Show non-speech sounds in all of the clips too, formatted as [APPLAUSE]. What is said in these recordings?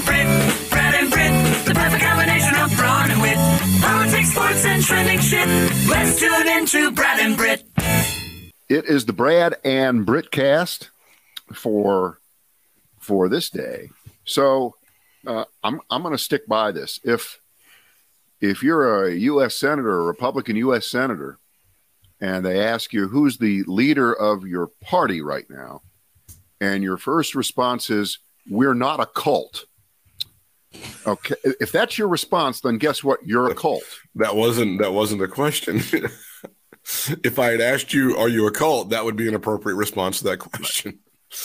and Brit, Brad and Brit, the perfect combination of brawn and wit. Politics, sports, and trending shit. Let's tune into Brad and Brit. It is the Brad and Brit cast for for this day. So uh, I'm I'm going to stick by this. If if you're a U.S. senator, a Republican U.S. senator, and they ask you who's the leader of your party right now, and your first response is we're not a cult. Okay, if that's your response, then guess what? You're a cult. That wasn't that wasn't the question. [LAUGHS] if I had asked you, "Are you a cult?" that would be an appropriate response to that question.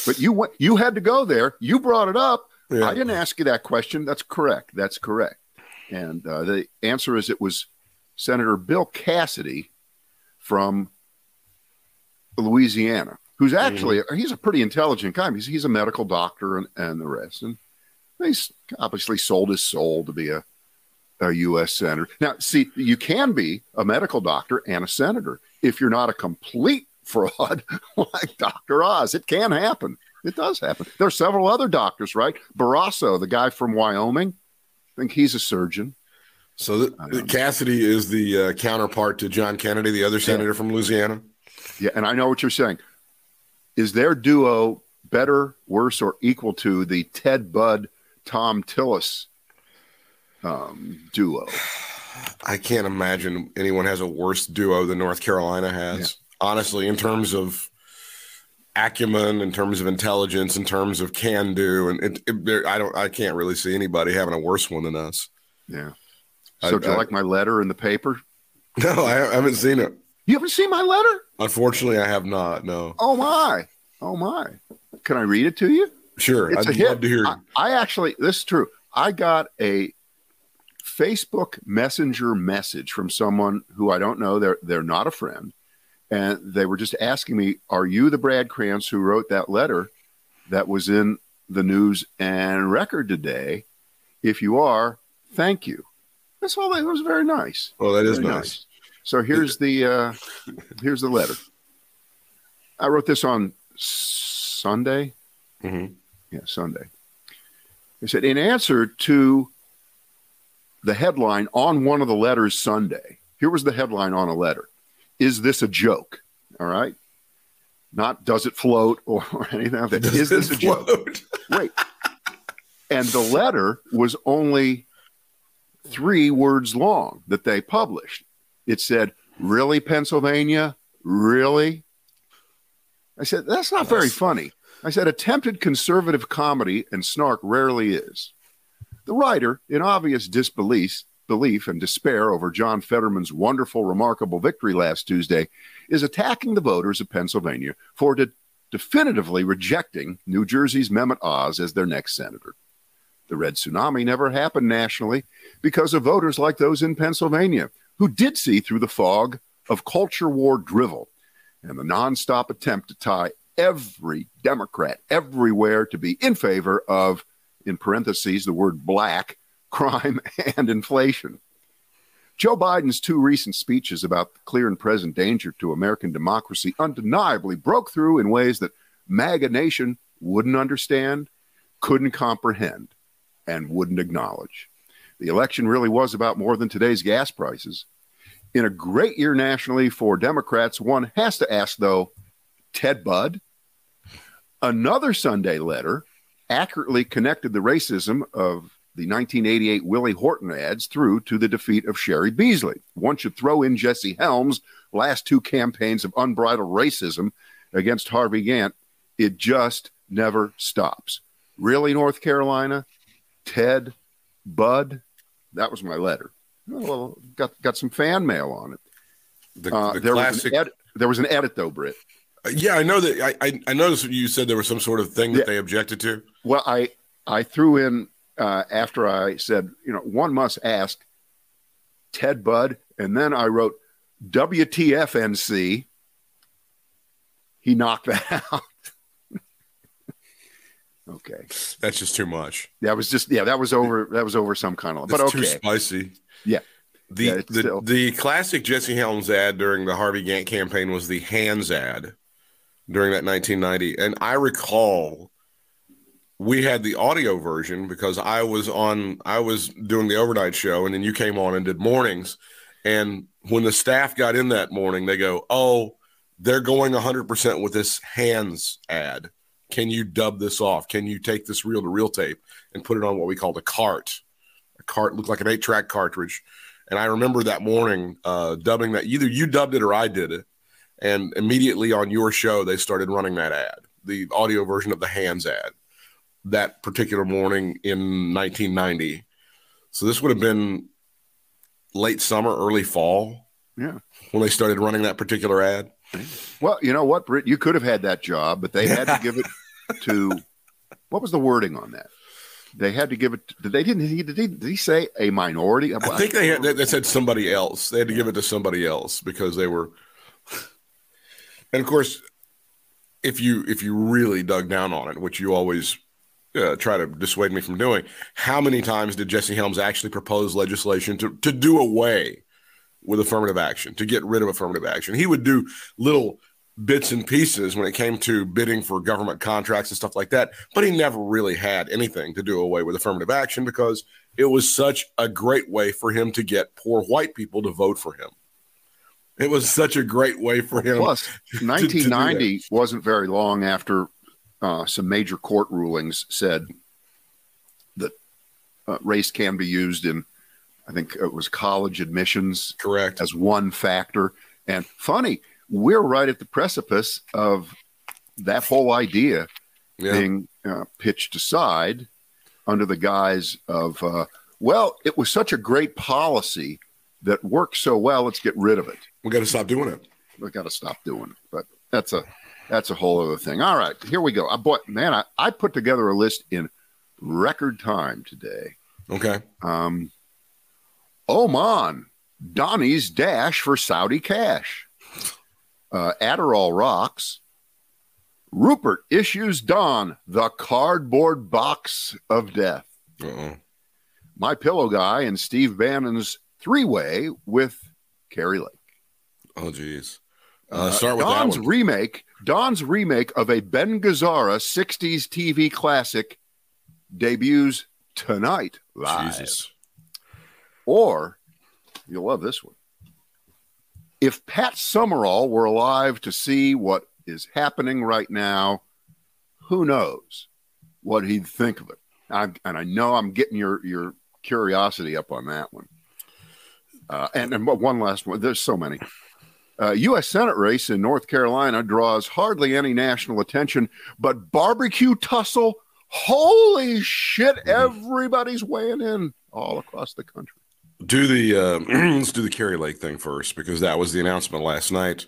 But you went, you had to go there. You brought it up. Yeah. I didn't ask you that question. That's correct. That's correct. And uh, the answer is it was Senator Bill Cassidy from Louisiana, who's actually he's a pretty intelligent guy. He's, he's a medical doctor and, and the rest, and he's obviously sold his soul to be a a U.S. senator. Now, see, you can be a medical doctor and a senator if you're not a complete [LAUGHS] fraud like Dr. Oz. It can happen. It does happen. There are several other doctors, right? Barrasso, the guy from Wyoming, I think he's a surgeon. So the, Cassidy is the uh, counterpart to John Kennedy, the other senator from Louisiana. Yeah, and I know what you're saying. Is their duo better, worse, or equal to the Ted Budd, Thom Tillis um, duo? [SIGHS] I can't imagine anyone has a worse duo than North Carolina has. Honestly, in terms of acumen, in terms of intelligence, in terms of can do, and it, it, I don't, I can't really see anybody having a worse one than us. Yeah. I- So, do you I- like my letter in the paper? [LAUGHS] No, I haven't seen it. You haven't seen my letter? Unfortunately, I have not. No. Oh my! Oh my! Can I read it to you? Sure, It's I'd love to hear. I, I actually, this is true. I got a Facebook Messenger message from someone who I don't know. They're they're not a friend, and they were just asking me, "Are you the Brad Krantz who wrote that letter that was in the news and record today? If you are, thank you." That's all. That was very nice. oh, that is Very nice. So here's the uh, here's the letter. I wrote this on Sunday. Mhm. Yeah, Sunday. It said in answer to the headline on one of the letters Sunday. Here was the headline on a letter. Is this a joke? All right. Not does it float or, [LAUGHS] or anything like that. Is this a joke? Float. [LAUGHS] Wait. And the letter was only three words long that they published. It said, Really, Pennsylvania? Really? I said, That's not very funny. I said, Attempted conservative comedy and snark rarely is. The writer, in obvious disbelief belief and despair over John Fetterman's wonderful, remarkable victory last Tuesday, is attacking the voters of Pennsylvania for de- definitively rejecting New Jersey's Mehmet Oz as their next senator. The red tsunami never happened nationally because of voters like those in Pennsylvania who did see through the fog of culture war drivel and the nonstop attempt to tie every Democrat everywhere to be in favor of, in parentheses, the word black, [LAUGHS] crime, and inflation. Joe Biden's two recent speeches about the clear and present danger to American democracy undeniably broke through in ways that MAGA Nation wouldn't understand, couldn't comprehend, and wouldn't acknowledge. The election really was about more than today's gas prices. In a great year nationally for Democrats, one has to ask, though, Ted Budd? Another Sunday letter accurately connected the racism of the 1988 Willie Horton ads through to the defeat of Cheri Beasley. One should throw in Jesse Helms' last two campaigns of unbridled racism against Harvey Gantt. It just never stops. Really, North Carolina? Ted, Bud? That was my letter. Well, got got some fan mail on it. The, Uh, the there, was classic. an edit, there was an edit, though, Britt. Yeah, I know that. I, I noticed you said there was some sort of thing that Yeah. they objected to. Well, I I threw in uh, after I said, you know, one must ask Ted Budd, and then I wrote WTFNC. He knocked that [LAUGHS] out. okay, That's just too much. that was just yeah, that was over. That was over some kind of. But too okay, spicy. Yeah. The Yeah, the, still- the classic Jesse Helms ad during the Harvey Gantt campaign was the hands ad during that 1990, and I recall we had the audio version because I was on I was doing the overnight show and then you came on and did mornings. And when the staff got in that morning they go oh they're going 100% with this hands ad. Can you dub this off? Can you take this reel to reel tape and put it on what we called a cart? A cart looked like an 8 track cartridge. And I remember that morning uh, dubbing that. Either you dubbed it or I did it and immediately on your show they started running that ad the audio version of the hands ad that particular morning in 1990. So this would have been late summer, early fall. Yeah. When they started running that particular ad. Well, you know what, Britt, you could have had that job, but they had to give it [LAUGHS] to what was the wording on that? They had to give it. Did they didn't? He, did, he, did he say a minority? I think they had. They said somebody else. They had to give it to somebody else because they were. And of course, if you if you really dug down on it, which you always uh, try to dissuade me from doing. How many times did Jesse Helms actually propose legislation to, to do away with affirmative action, to get rid of affirmative action? He would do little bits and pieces when it came to bidding for government contracts and stuff like that, but he never really had anything to do away with affirmative action because it was such a great way for him to get poor white people to vote for him. It was such a great way for him. Plus, 1990 [LAUGHS] to, to wasn't very long after uh, some major court rulings said that uh, race can be used in, I think it was college admissions, correct, as one factor. And funny, we're right at the precipice of that whole idea yeah. being uh, pitched aside under the guise of, uh, well, it was such a great policy that worked so well. Let's get rid of it. We got to stop doing it. We got to stop doing it. But that's a that's a whole other thing. All right, here we go. I bought man, I, I put together a list in record time today. Okay. Um Oman, Donnie's dash for Saudi cash. Uh, Adderall rocks. Rupert issues Don the cardboard box of death. Uh-oh. My pillow guy and Steve Bannon's three way with Kari Lake. Oh, geez. Uh, start with Don's remake. Don's remake of a Ben Gazzara '60s TV classic debuts tonight live. Jesus. Or you'll love this one. If Pat Summerall were alive to see what is happening right now, who knows what he'd think of it? i and I know I'm getting your your curiosity up on that one. Uh, and, and one last one. There's so many. Uh, U.S. Senate race in North Carolina draws hardly any national attention, but barbecue tussle, holy shit! Mm-hmm. Everybody's weighing in all across the country. Do the uh, [CLEARS THROAT] let's do the Kari Lake thing first because that was the announcement last night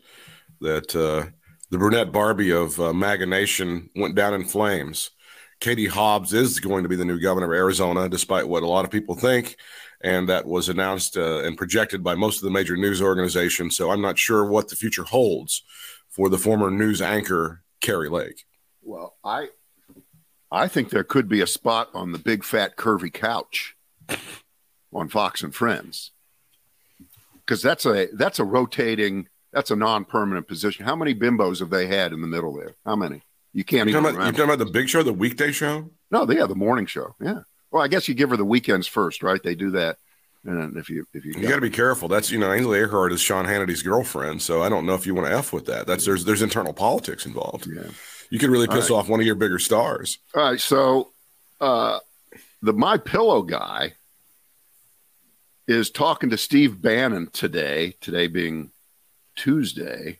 that uh, the brunette Barbie of uh, MAGA Nation went down in flames. Katie Hobbs is going to be the new governor of Arizona, despite what a lot of people think and that was announced uh, and projected by most of the major news organizations. So I'm not sure what the future holds for the former news anchor Kari Lake. Well, I I think there could be a spot on the big fat curvy couch on Fox and Friends because that's a that's a rotating that's a non-permanent position. How many bimbos have they had in the middle there? How many? You can't you're even. Talking about, you're talking about the big show, the weekday show? No, yeah, the morning show. Yeah. Well, I guess you give her the weekends first, right? They do that. And if you if you, you got to be careful. That's you know Ainsley Earhardt is Sean Hannity's girlfriend, so I don't know if you want to f with that. That's there's there's internal politics involved. Yeah, you could really piss right. off one of your bigger stars. All right, so uh, the My Pillow guy is talking to Steve Bannon today. Today being Tuesday,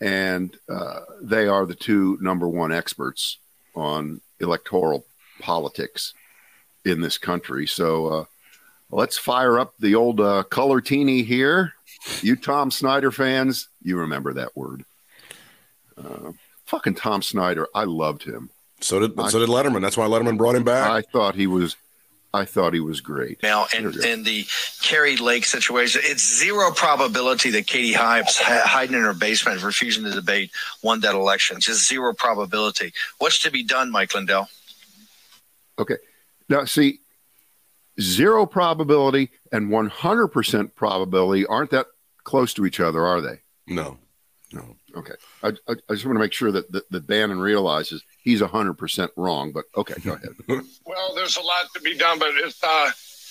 and uh, they are the two number one experts on electoral politics in this country. So uh, let's fire up the old uh, colortini here. You Tom Snyder fans, you remember that word. Uh, fucking Tom Snyder, I loved him. So did I, so did Letterman. That's why Letterman brought him back. I thought he was I thought he was great. Now, in, in the Kari Lake situation, it's zero probability that Katie Hobbs hiding in her basement, refusing to debate, won that election. Just zero probability. What's to be done, Mike Lindell? Okay. Now, see, zero probability and 100% probability aren't that close to each other, are they? No, no. Okay. I, I, I just want to make sure that, that, that Bannon realizes he's 100% wrong, but okay, go ahead. [LAUGHS] Well, there's a lot to be done, but it's, uh,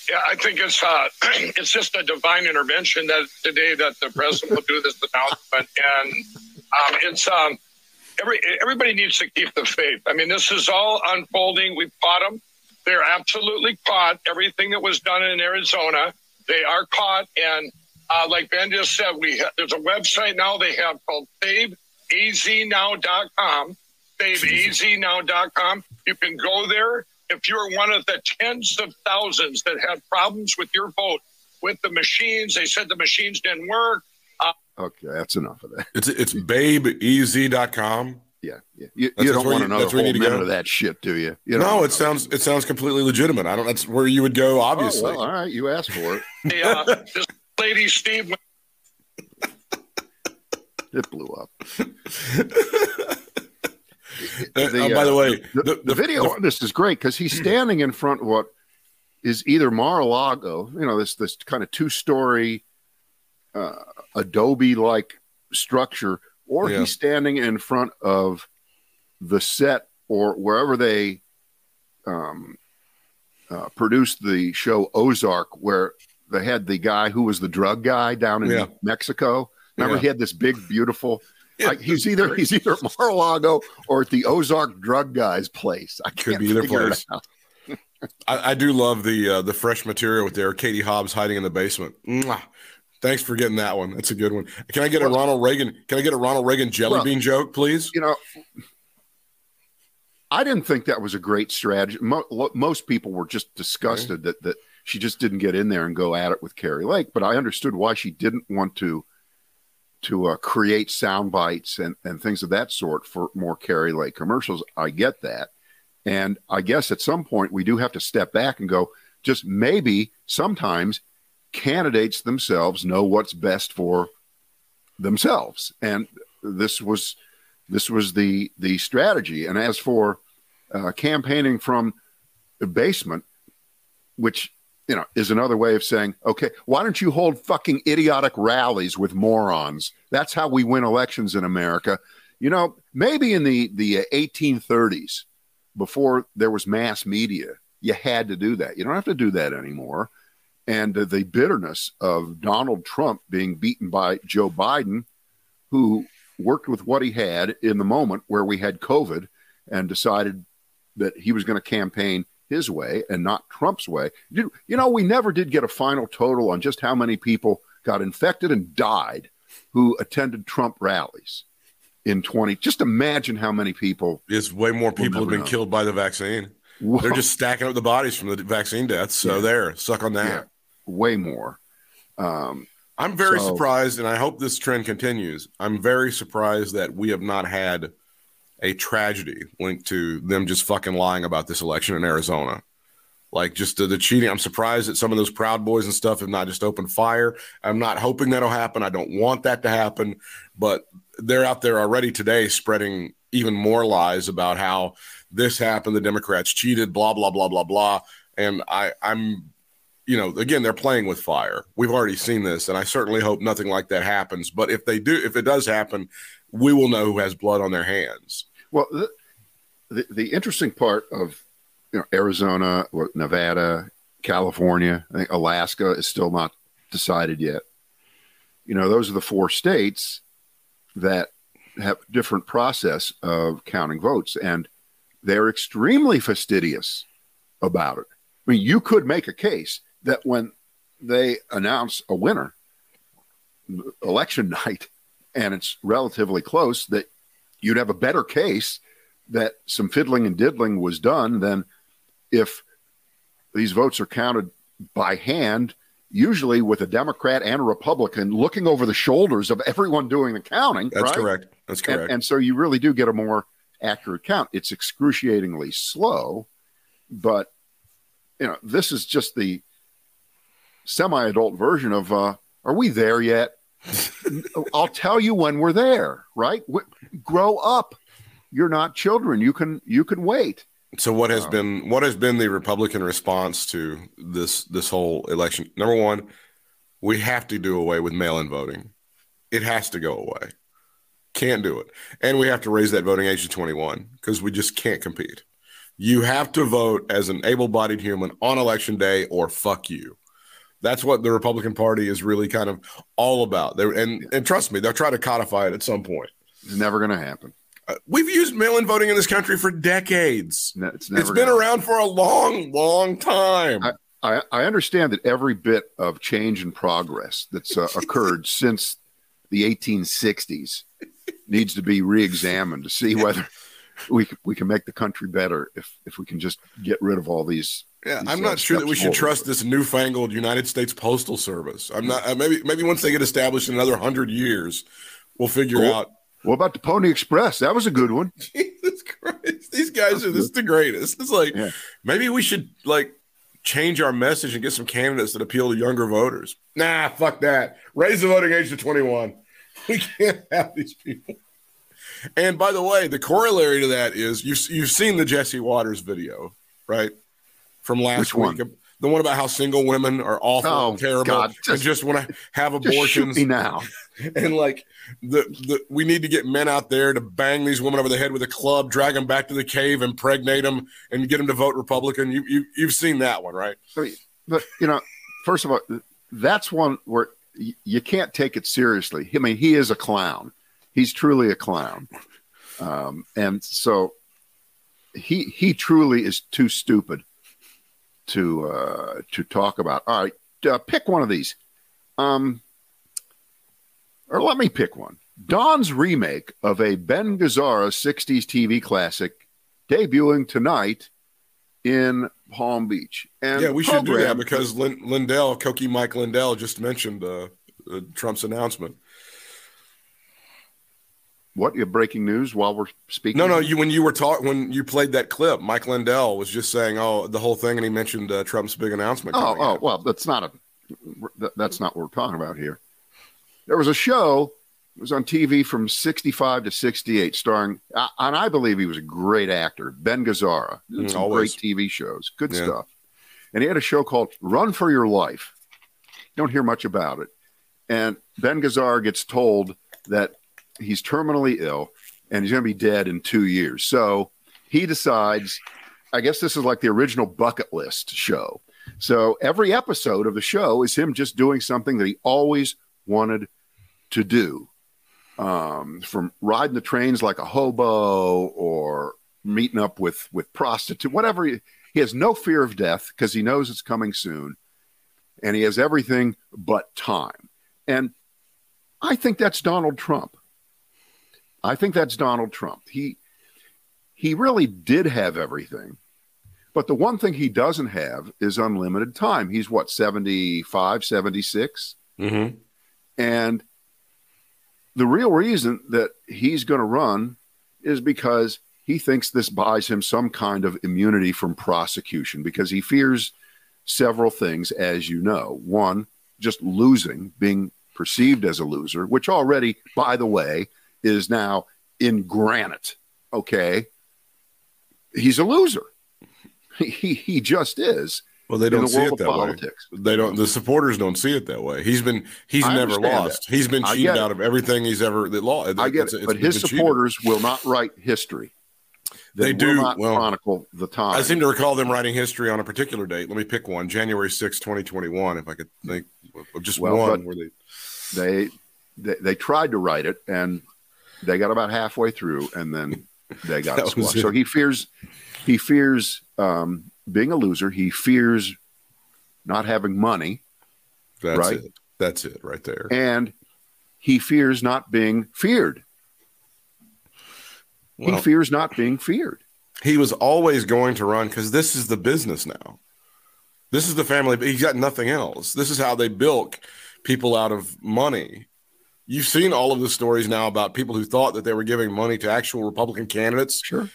yeah, I think it's uh, [CLEARS THROAT] it's just a divine intervention that today that the president will do this [LAUGHS] announcement, and um, it's um, every everybody needs to keep the faith. I mean, this is all unfolding. We've caught them; they're absolutely caught. Everything that was done in Arizona, they are caught, and uh, like Ben just said, we ha- there's a website now they have called saveaznow.com. Saveaznow.com. You can go there if you're one of the tens of thousands that had problems with your vote with the machines. They said the machines didn't work. Okay, that's enough of that. It's it's babeez.com. Yeah, yeah. You, That's- you don't want you- another that's where you whole need to minute go. of that shit, do you? you No, it sounds it sounds completely legitimate. I don't. That's where you would go. Oh, Obviously, well, all right, you asked for it. [LAUGHS] They, uh, this lady, Steve, It blew up. [LAUGHS] Uh, the, uh, by the uh, way, The, the, video the- on this is great because he's standing in front of what is either Mar-a-Lago, you know, this this kind of two-story uh, Adobe-like structure, or Yeah. he's standing in front of the set or wherever they um, uh, produced the show Ozark, where they had the guy who was the drug guy down in Yeah. Mexico. Remember, Yeah. he had this big, beautiful. Like, he's either he's either at Mar-a-Lago or at the Ozark drug guy's place. I Could be either place. [LAUGHS] I, I do love the uh, the fresh material with there. Katie Hobbs hiding in the basement. Mwah. Thanks for getting that one. That's a good one. Can I get a Ronald Reagan? Can I get a Ronald Reagan jelly Well- bean joke, please? You know, I didn't think that was a great strategy. Mo- most people were just disgusted that that she just didn't get in there and go at it with Kari Lake. But I understood why she didn't want to to uh, create sound bites and, and things of that sort for more Kari Lake commercials. I get that. And I guess at some point we do have to step back and go, just maybe sometimes candidates themselves know what's best for themselves. And this was this was the the strategy. And as for uh, campaigning from the basement, which you know is another way of saying, okay, why don't you hold fucking idiotic rallies with morons? That's how we win elections in America. You know, maybe in the the 1830s, before there was mass media, you had to do that. You don't have to do that anymore. And uh, the bitterness of Donald Trump being beaten by Joe Biden, who worked with what he had in the moment where we had COVID and decided that he was going to campaign his way and not Trump's way. You, you know, we never did get a final total on just how many people got infected and died who attended Trump rallies in 20. Just imagine how many people. It's way more people have been know. killed by the vaccine. [LAUGHS] They're just stacking up the bodies from the vaccine deaths. So Yeah. there, suck on that. Yeah. Way more. Um, I'm very So- surprised, and I hope this trend continues. I'm very surprised that we have not had a tragedy linked to them just fucking lying about this election in Arizona. Like just the, the cheating. I'm surprised that some of those Proud Boys and stuff have not just opened fire. I'm not hoping that'll happen. I don't want that to happen, but they're out there already today spreading even more lies about how this happened, the Democrats cheated, blah blah blah blah blah. And I, I'm you know, again, they're playing with fire. We've already seen this, and I certainly hope nothing like that happens. But if they do, if it does happen, we will know who has blood on their hands. Well, the, the, the interesting part of you know Arizona, Nevada, California, I think Alaska is still not decided yet. You know, those are the four states that have different process of counting votes, and they're extremely fastidious about it. I mean, you could make a case that when they announce a winner, election [LAUGHS] night, and it's relatively close, that you'd have a better case that some fiddling and diddling was done than if these votes are counted by hand, usually with a Democrat and a Republican looking over the shoulders of everyone doing the counting. That's right? correct. That's correct. And, and so you really do get a more accurate count. It's excruciatingly slow, but you know this is just the semi-adult version of uh, "Are we there yet?" I'll tell you when we're there. Right? W- grow up. You're not children. You can you can wait. so, what has Um, been what has been the Republican response to this this whole election? Number one, we have to do away with mail-in voting. It has to go away. Can't do it. And we have to raise that voting age to 21 because we just can't compete. You have to vote as an able bodied human on election day or fuck you. That's what the Republican Party is really kind of all about. They're, and, and trust me, they'll try to codify it at some point. It's never going to happen. Uh, we've used mail in voting in this country for decades. No, It's, It's been around for a long, long time. I, I, I understand that every bit of change and progress that's uh, [LAUGHS] occurred since the 1860s needs to be re-examined to see whether we we can make the country better if if we can just get rid of all these. Yeah, I'm not sure that we should trust this newfangled United States Postal Service. I'm not. Uh, maybe maybe once they get established in another hundred years, we'll figure Cool. out. What about the Pony Express? That was a good one. [LAUGHS] Jesus Christ, these guys are this is the greatest. It's like Yeah. maybe we should like change our message and get some candidates that appeal to younger voters. Nah, fuck that. Raise the voting age to 21. [LAUGHS] We can't have these people. And by the way, the corollary to that is you've you've seen the Jesse Watters video, right? From last Which one? week. The one about how single women are awful Oh, and terrible God, and just- just want to have Just shoot abortions me now. [LAUGHS] and like the, the we need to get men out there to bang these women over the head with a club, drag them back to the cave, impregnate them, and get them to vote Republican. You you you've seen that one, right? I mean, but you know, first of all, that's one where you can't take it seriously. I mean, he is a clown. He's truly a clown, um, and so he he truly is too stupid to uh, to talk about. All right, uh, pick one of these, um, or let me pick one. Don's remake of a Ben Gazzara '60s TV classic debuting tonight in Palm Beach. And yeah, we should do that because Lin, Lindell, Koki Mike Lindell, just mentioned uh, uh, Trump's announcement. What you have breaking news while we're speaking. No, no, you when you were talking when you played that clip, Mike Lindell was just saying, "Oh, the whole thing," and he mentioned uh, Trump's big announcement. Oh, oh, up. well, that's not a. That's not what we're talking about here. There was a show. It was on TV from '65 to '68, starring, uh, and I believe he was a great actor, Ben Gazzara. Mm, some always. great TV shows, good Yeah. stuff. And he had a show called "Run for Your Life." Don't hear much about it. And Ben Gazzara gets told that he's terminally ill and he's going to be dead in two years. So he decides, I guess this is like the original bucket list show. So every episode of the show is him just doing something that he always wanted to do. Um, from riding the trains like a hobo or meeting up with with prostitute, whatever. He, he has no fear of death because he knows it's coming soon, and he has everything but time. And I think that's Donald Trump. I think that's Donald Trump. He he really did have everything. But the one thing he doesn't have is unlimited time. He's what 75, 76 Mhm. and the real reason that he's going to run is because he thinks this buys him some kind of immunity from prosecution because he fears several things, as you know. One, just losing, being perceived as a loser, which already, by the way, is now in granite. Okay. He's a loser. [LAUGHS] He, he just is Well, they don't the see it that way. They don't. The supporters don't see it that way. He's been. He's I never lost. He's been cheated out of everything he's ever. The law. I get it, but his supporters will not write history. They will do, not well, chronicle the time. I seem to recall them writing history on a particular date. Let me pick one: January 6, twenty twenty one. If I could think of just Well, one where they. they, they they tried to write it, and they got about halfway through, and then they got [LAUGHS] squashed. So he fears he fears um, being a loser. He fears not having money, That's Right. it. That's it right there. and he fears not being feared. he fears not being feared. he was always going to run because this is the business now. This is the family. But He's got nothing else. This is how they bilk people out of money. You've seen all of the stories now about people who thought that they were giving money to actual Republican candidates, Sure,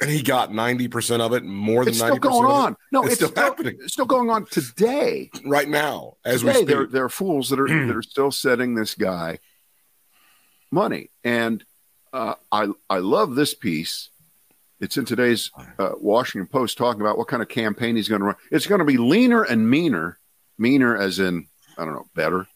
and he got ninety percent of it, more than it's ninety still percent going of on. No, It's it's, still still, happening. Still going on today. right now as today, we There, there are fools that are that are still setting this guy money, and uh, I I love this piece. It's in today's uh, Washington Post talking about what kind of campaign he's going to run. It's going to be leaner and meaner, meaner as in I don't know, better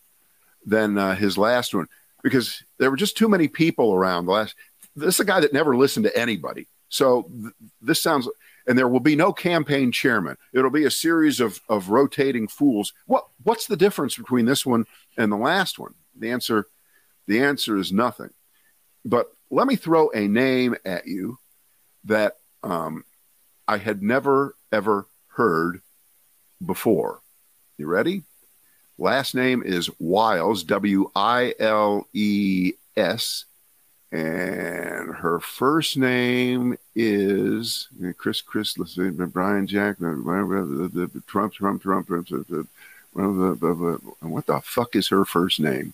than uh, his last one. because there were just too many people around. The last this is a guy that never listened to anybody. So th- this sounds, and there will be no campaign chairman. It'll be a series of of rotating fools. What what's the difference between this one and the last one? The answer, the answer is nothing. But let me throw a name at you that um, I had never ever heard before. You ready? Last name is Wiles, W I L E S. And her first name is Chris, Chris, let's see, Brian Jack, Trump, Trump, Trump, Trump. What the fuck is her first name?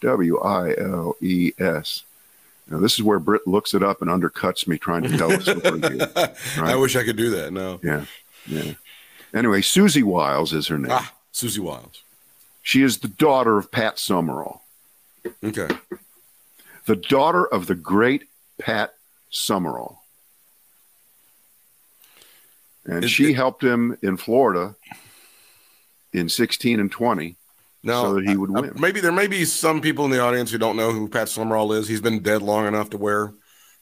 W I L E S. Now, this is where Britt looks it up and undercuts me trying to tell us. [LAUGHS] Right? I wish I could do that. No. Yeah. Yeah. Anyway, Susie Wiles is her name. Ah, Susie Wiles. She is the daughter of Pat Summerall. Okay. The daughter of the great Pat Summerall. And Is she it- helped him in Florida in 16 and 20 No, so that he would win. maybe there may be some people in the audience who don't know who Pat Summerall is. He's been dead long enough to where,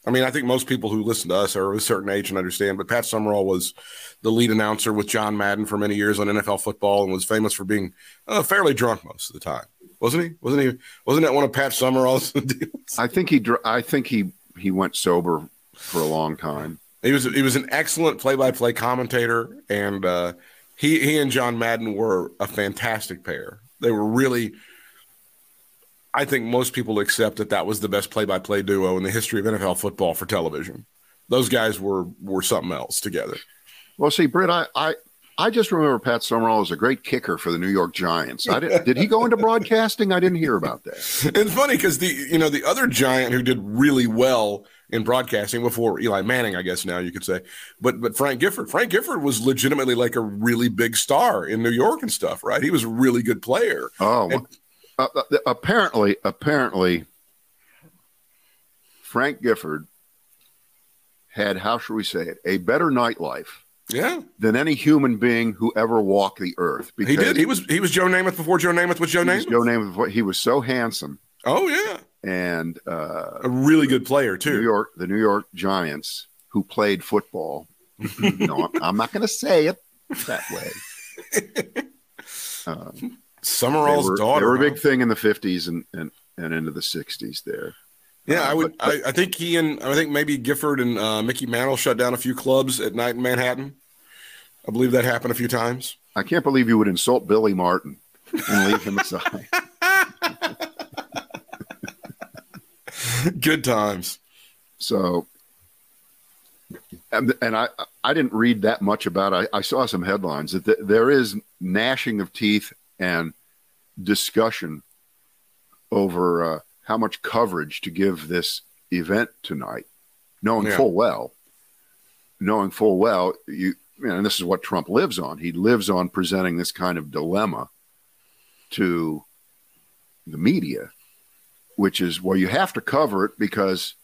I mean, I think most people who listen to us are of a certain age and understand. But Pat Summerall was the lead announcer with John Madden for many years on NFL football and was famous for being uh, fairly drunk most of the time, wasn't he? Wasn't he? Wasn't that one of Pat Summerall's [LAUGHS] deals? I think he I think he he went sober for a long time. He was he was an excellent play-by-play commentator, and uh, he he and John Madden were a fantastic pair. They were really. I think most people accept that that was the best play-by-play duo in the history of NFL football for television. Those guys were were something else together. Well, see, Britt, I, I I just remember Pat Summerall as a great kicker for the New York Giants. I did, did he go into broadcasting? I didn't hear about that. It's funny because the you know the other giant who did really well in broadcasting before Eli Manning, I guess now you could say, but but Frank Gifford. Frank Gifford was legitimately like a really big star in New York and stuff, right? He was a really good player. Oh, And- uh, uh, apparently, apparently, Frank Gifford had how should we say it a better nightlife Yeah, than any human being who ever walked the earth. he did. He was he was Joe Namath before Joe Namath was Joe he was Namath. Joe Namath. He was so handsome, Oh yeah, and uh, a really good player too. New. York, the New York Giants, who played football. [LAUGHS] no, I'm- I'm not going to say it that way. [LAUGHS] Um, Summerall's were, daughter. they were a big thing in the 50s and, and, and into the 60s there. Yeah, Uh, I would. but- I, I think he and I think maybe Gifford and uh, Mickey Mantle shut down a few clubs at night in Manhattan. I believe that happened a few times. I can't believe you would insult Billy Martin and leave him [LAUGHS] aside. Good times. So, and, and I, I didn't read that much about it. I, I saw some headlines that th- there is gnashing of teeth and discussion over uh, how much coverage to give this event tonight, knowing Yeah. full well, knowing full well, you, you know, and this is what Trump lives on. He lives on presenting this kind of dilemma to the media, which is, well, you have to cover it because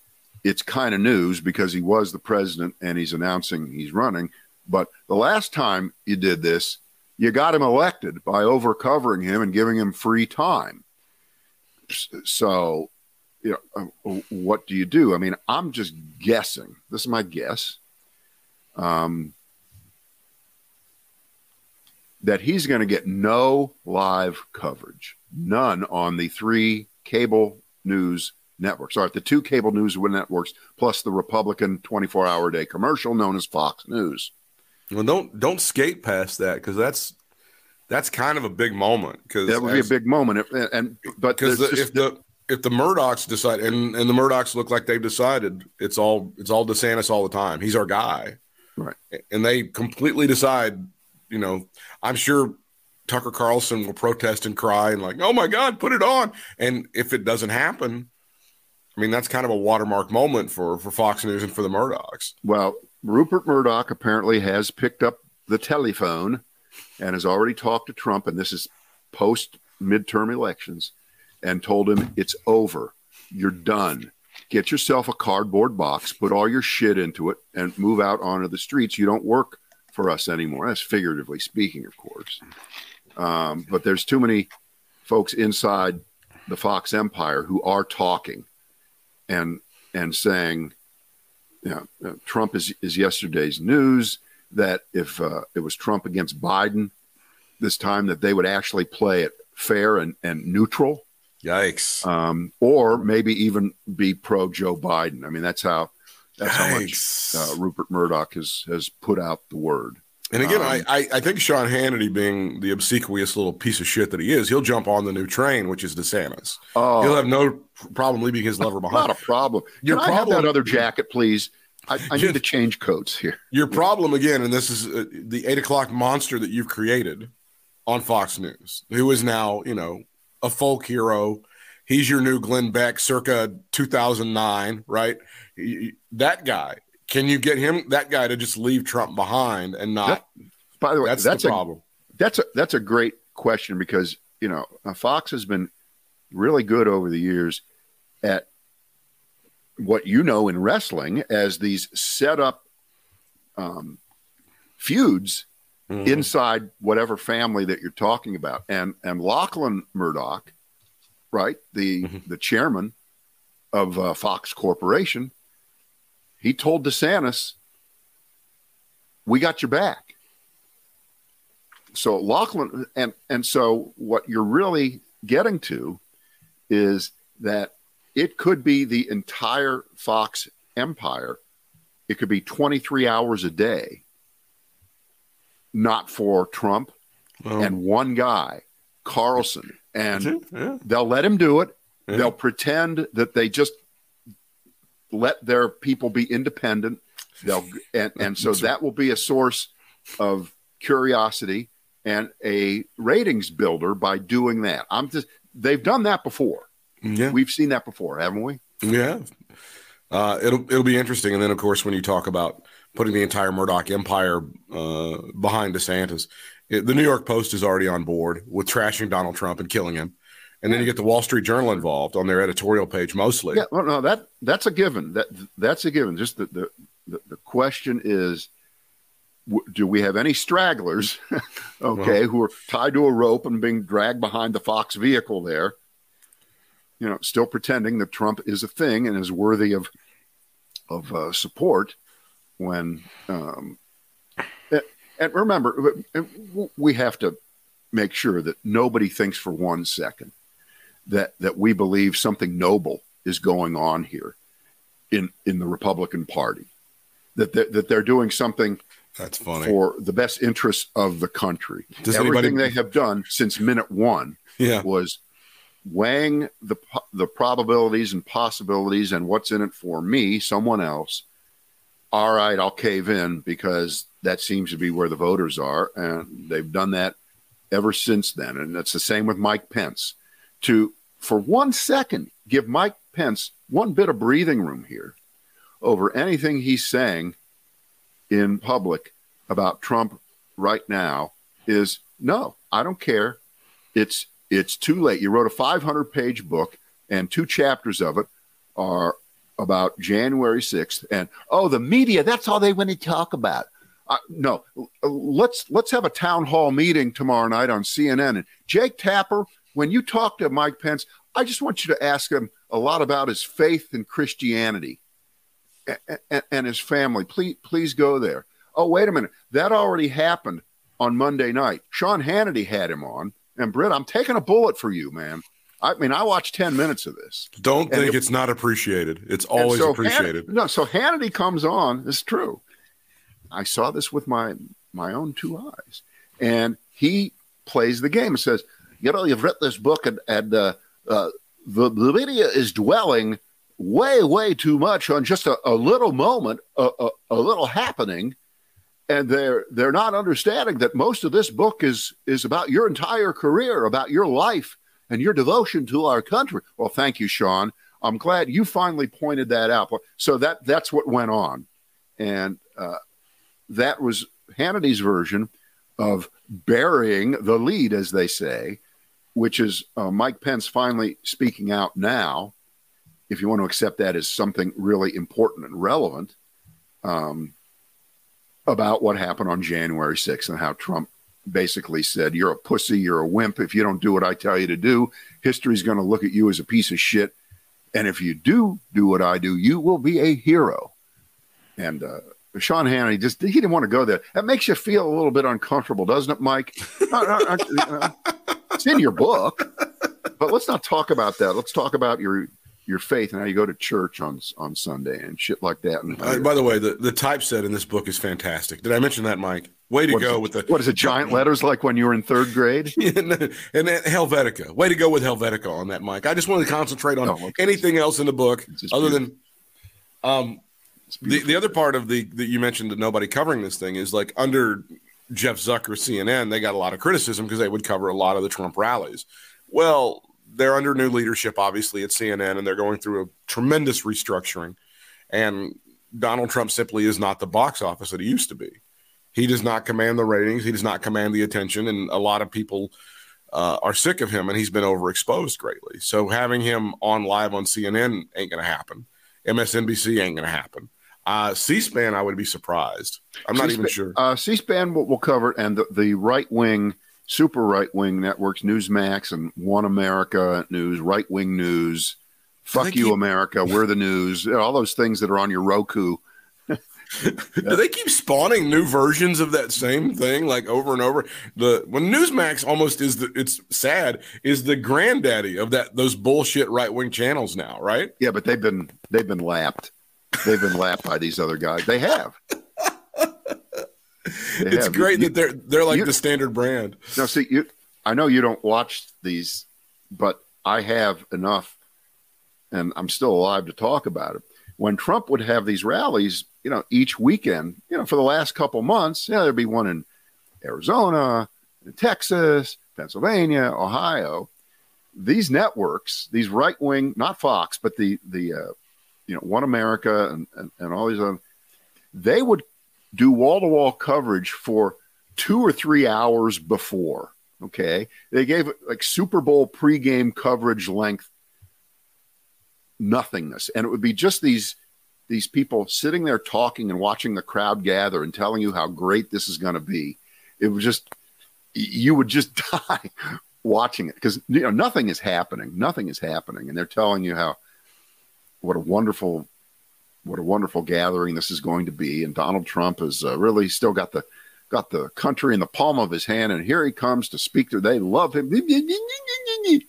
it's kind of news because he was the president and he's announcing he's running. But the last time you did this, you got him elected by over covering him and giving him free time. So, you know, what do you do? I mean, I'm just guessing. This is my guess. Um, that he's going to get no live coverage, none on the three cable news networks. Sorry, the two cable news networks plus the Republican 24 hour day commercial known as Fox News. Well, don't don't skate past that because that's that's kind of a big moment. Because That would be a big moment. If, and but because there's if the if the Murdochs decide and and the Murdochs look like they've decided it's all it's all DeSantis all the time. He's our guy, Right. And they completely decide. You know, I'm sure Tucker Carlson will protest and cry and like, oh my God, put it on. And if it doesn't happen, I mean, that's kind of a watermark moment for for Fox News and for the Murdochs. Well, Rupert Murdoch apparently has picked up the telephone and has already talked to Trump, and this is post midterm elections, and told him it's over. You're done. Get yourself a cardboard box, put all your shit into it, and move out onto the streets. You don't work for us anymore. That's figuratively speaking, of course. Um, but there's too many folks inside the Fox Empire who are talking and and saying, you know, Trump is is yesterday's news. That if uh, it was Trump against Biden this time, that they would actually play it fair and, and neutral, Yikes. um, or maybe even be pro Joe Biden. I mean, that's how that's how much uh, Rupert Murdoch has has put out the word. And again, Um, I, I, I think Sean Hannity, being the obsequious little piece of shit that he is, he'll jump on the new train, which is DeSantis. Oh, He'll have no problem leaving his lover not a problem. Your Can I have problem- that other jacket, please? I, I need to change coats here. Your problem again, and this is uh, the eight o'clock monster that you've created on Fox News, who is now, you know, a folk hero. He's your new Glenn Beck circa 2009, right? He- That guy, can you get him, that guy, to just leave Trump behind and not? By the way, that's, that's, the a problem. that's a that's a great question because you know uh, Fox has been really good over the years at what you know in wrestling as these set up um, feuds Mhm. inside whatever family that you're talking about. And and Lachlan Murdoch, right, the Mhm. the chairman of uh, Fox Corporation, he told DeSantis, "We got your back." So Lachlan, and and so what you're really getting to is that it could be the entire Fox empire. It could be 23 hours a day, not for Trump Well, and one guy, Carlson, and yeah. they'll let him do it. Yeah. They'll pretend that they just let their people be independent. They'll and, and so that will be a source of curiosity and a ratings builder by doing that. I'm just they've done that before. yeah. We've seen that before, haven't we? Yeah, uh, it'll it'll be interesting. And then, of course, when you talk about putting the entire Murdoch empire uh, behind DeSantis, it, the New York Post is already on board with trashing Donald Trump and killing him. And then you get the Wall Street Journal involved on their editorial page, mostly. Yeah, well, no, that that's a given. That that's a given. Just the the, the, the question is, w- do we have any stragglers, [LAUGHS] okay, who are tied to a rope and being dragged behind the Fox vehicle there? You know, still pretending that Trump is a thing and is worthy of of uh, support. When um, and remember, we have to make sure that nobody thinks for one second that that we believe something noble is going on here in in the Republican Party. That they're, that they're doing something That's funny. for the best interests of the country. Does Everything anybody- they have done since minute one yeah. was weighing the the probabilities and possibilities and what's in it for me, someone else. All right, I'll cave in because that seems to be where the voters are, and they've done that ever since then. And it's the same with Mike Pence. To for one second give Mike Pence one bit of breathing room here over anything he's saying in public about Trump right now is no, I don't care. It's it's too late. You wrote a 500 page book, and two chapters of it are about January 6th. And oh, the media, that's all they want to talk about. Uh, no, let's let's have a town hall meeting tomorrow night on CNN. And Jake Tapper, when you talk to Mike Pence, I just want you to ask him a lot about his faith in Christianity and, and, and his family. Please, please go there. Oh, wait a minute. That already happened on Monday night. Sean Hannity had him on. And Britt, I'm taking a bullet for you, man. I mean, I watched 10 minutes of this. Don't and think it's not appreciated. It's And always so appreciated. Han- no, so Hannity comes on. It's true. I saw this with my my own two eyes, and he plays the game and says, "You know, you've read this book, and and uh, uh, the the media is dwelling way way too much on just a, a little moment, a, a, a little happening." And they're they're not understanding that most of this book is is about your entire career, about your life and your devotion to our country. Well, thank you, Sean. I'm glad you finally pointed that out. So that that's what went on, and uh, that was Hannity's version of burying the lead, as they say, which is uh, Mike Pence finally speaking out now. If you want to accept that as something really important and relevant um, about what happened on January 6th and how Trump basically said, You're a pussy, you're a wimp. If you don't do what I tell you to do, history's going to look at you as a piece of shit. And if you do do what I do, you will be a hero. And uh, Sean Hannity just he didn't want to go there. That makes you feel a little bit uncomfortable, doesn't it, Mike? [LAUGHS] It's in your book, but let's not talk about that. Let's talk about your your faith and how you go to church on on Sunday and shit like that. And Uh, by the way, the, the typeset in this book is fantastic. Did I mention that, Mike? Way to what go it- with the what is it? Giant letters like when you were in third grade. [LAUGHS] and, Helvetica. Way to go with Helvetica on that, Mike. I just wanted to concentrate on Oh, okay. anything else in the book other than um the, the other part of the that you mentioned that nobody covering this thing is like under Jeff Zucker CNN, they got a lot of criticism because they would cover a lot of the Trump rallies. Well, they're under new leadership, obviously, at CNN, and they're going through a tremendous restructuring. And Donald Trump simply is not the box office that he used to be. He does not command the ratings. He does not command the attention, and a lot of people uh, are sick of him, and he's been overexposed greatly. So having him on live on CNN ain't going to happen. MSNBC ain't going to happen. Uh, C-SPAN, I would be surprised. I'm not even C-SPAN- sure. Uh, C-SPAN will, will cover it, and the, the right wing, super right wing networks, Newsmax and One America News, right wing news, fuck you keep- America, we're the news, [LAUGHS] all those things that are on your Roku. [LAUGHS] Do they keep spawning new versions of that same thing like over and over? The when Newsmax almost is the it's sad is the granddaddy of that those bullshit right wing channels now, right? Yeah, but they've been they've been lapped. They've been lapped by these other guys. They have. They It's have. great You- that they're they're like you- the standard brand. Now, see, you, I know you don't watch these, but I have enough, and I'm still alive to talk about it. When Trump would have these rallies, you know, each weekend, you know, for the last couple months, yeah, there'd be one in Arizona, in Texas, Pennsylvania, Ohio. These networks, these right wing, not Fox, but the the uh, you know One America and, and and all these other, they would do wall to wall coverage for two or three hours before. Okay. They gave like Super Bowl pregame coverage length nothingness. And it would be just these these people sitting there talking and watching the crowd gather and telling you how great this is going to be. It was just you would just [LAUGHS] die watching it because you know nothing is happening. Nothing is happening. And they're telling you how what a wonderful what a wonderful gathering this is going to be. And Donald Trump has uh, really still got the got the country in the palm of his hand, and here he comes to speak to. They love him. [LAUGHS]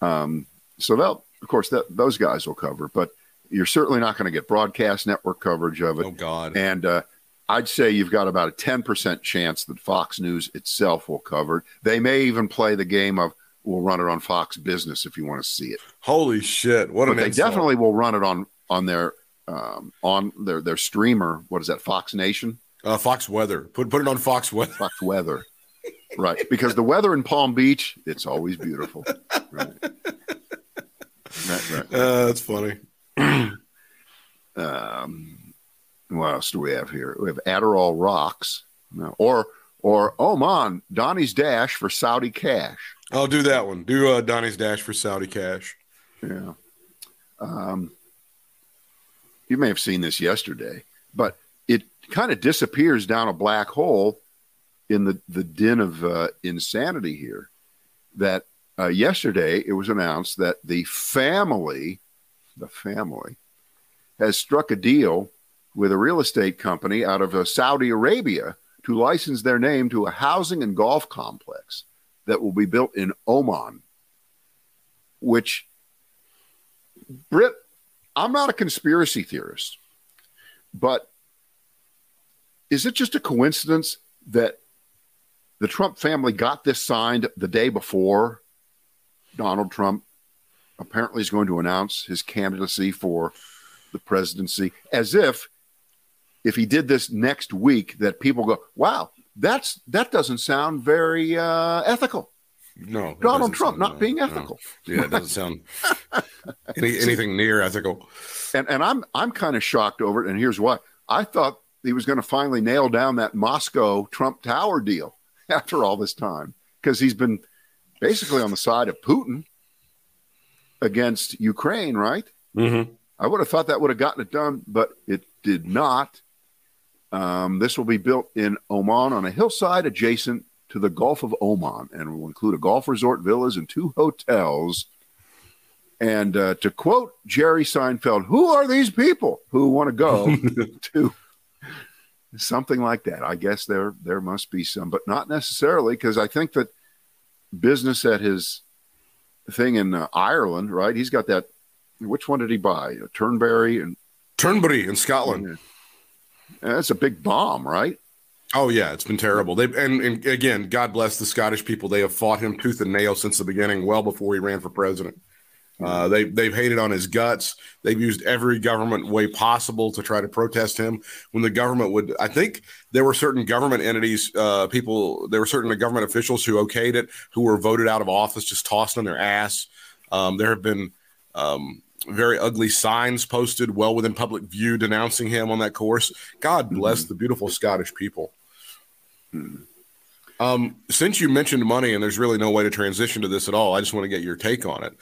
Um, so that, of course, that those guys will cover, but you're certainly not going to get broadcast network coverage of it. Oh God. And uh, I'd say you've got about a 10% chance that Fox News itself will cover it. They may even play the game of we'll run it on Fox Business if you want to see it Holy shit. What but they insult. definitely will run it on on their um, on their their streamer. What is that? Fox Nation, uh, Fox Weather. Put put it on Fox Weather. Fox Weather, right? Because the weather in Palm Beach, it's always beautiful. Right. Right, right. Uh, that's funny. [CLEARS THROAT] Um, what else do we have here? We have Adderall rocks, or or Oman Donnie's Dash for Saudi cash. I'll do that one. Do uh, Donnie's Dash for Saudi Cash. Yeah. Um, you may have seen this yesterday, but it kind of disappears down a black hole in the, the din of uh, insanity here. That uh, yesterday it was announced that the family, the family, has struck a deal with a real estate company out of uh, Saudi Arabia to license their name to a housing and golf complex that will be built in Oman, which Britt, I'm not a conspiracy theorist, but is it just a coincidence that the Trump family got this signed the day before Donald Trump apparently is going to announce his candidacy for the presidency, as if if he did this next week, that people go, "Wow, that's that doesn't sound very uh, ethical." No. Donald Trump not no, being no. ethical. Yeah, it doesn't sound [LAUGHS] any, anything near ethical. and and I'm I'm kind of shocked over it. And here's why: I thought he was going to finally nail down that Moscow Trump Tower deal [LAUGHS] after all this time because he's been basically on the side of Putin against Ukraine, right? Mm-hmm. I would have thought that would have gotten it done, but it did not. Um, this will be built in Oman on a hillside adjacent to the Gulf of Oman and will include a golf resort, villas, and two hotels. And uh, to quote Jerry Seinfeld, who are these people who want to go [LAUGHS] to something like that? I guess there there must be some, but not necessarily because I think that business at his thing in uh, Ireland, right? He's got that. Which one did he buy? Turnberry and Turnberry in Scotland. That's a big bomb, right? Oh yeah, it's been terrible. They and, and again, God bless the Scottish people. They have fought him tooth and nail since the beginning, well before he ran for president. Uh, they they've hated on his guts. They've used every government way possible to try to protest him. When the government would, I think there were certain government entities, uh, people, there were certain government officials who okayed it, who were voted out of office, just tossed on their ass. Um, there have been um, very ugly signs posted well within public view denouncing him on that course. God bless mm-hmm. the beautiful Scottish people. Hmm. Um, since you mentioned money, and there's really no way to transition to this at all, I just want to get your take on it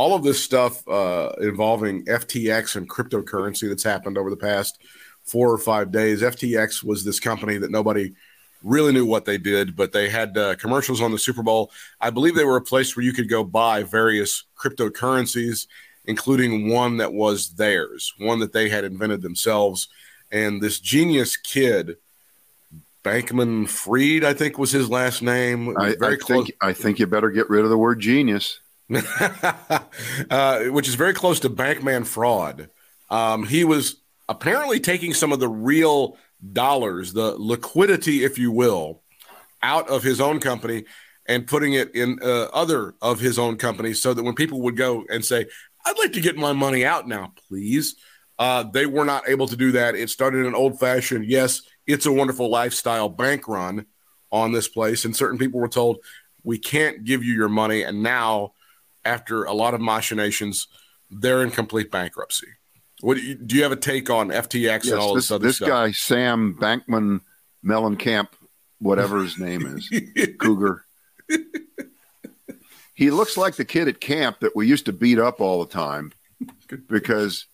all of this stuff uh, involving FTX and cryptocurrency that's happened over the past four or five days. FTX was this company that nobody really knew what they did, but they had uh, commercials on the Super Bowl. I believe they were a place where you could go buy various cryptocurrencies, including one that was theirs, one that they had invented themselves. And this genius kid, Bankman Fried, I think was his last name. I, I think I think you better get rid of the word genius. [LAUGHS] uh, which is very close to Bankman fraud. Um, he was apparently taking some of the real dollars, the liquidity, if you will, out of his own company and putting it in uh, other of his own companies so that when people would go and say, I'd like to get my money out now, please. Uh, they were not able to do that. It started an old fashioned, yes, it's a wonderful lifestyle bank run on this place. And certain people were told, we can't give you your money. And now after a lot of machinations, they're in complete bankruptcy. What do you, do you have a take on FTX yes, and all this, this other this stuff? This guy, Sam Bankman Mellencamp, whatever his name is, [LAUGHS] Cougar. He looks like the kid at camp that we used to beat up all the time [LAUGHS] because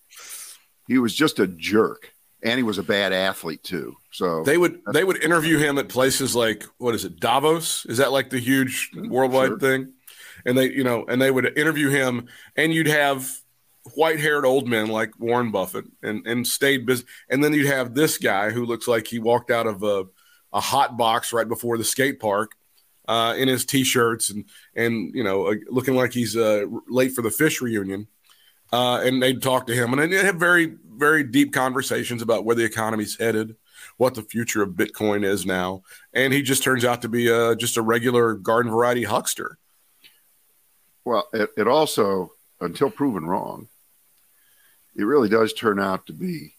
he was just a jerk and he was a bad athlete too. So they would they would interview him at places like what is it Davos? Is that like the huge worldwide sure. thing? and they you know and they would interview him and you'd have white haired old men like Warren Buffett and and stayed busy and then you'd have this guy who looks like he walked out of a, a hot box right before the skate park uh, in his t-shirts and and you know uh, looking like he's uh, late for the Phish reunion. Uh, and they'd talk to him and they'd have very very deep conversations about where the economy's headed what the future of bitcoin is now. And he just turns out to be uh, just a regular garden variety huckster. Well, it, it also, until proven wrong, it really does turn out to be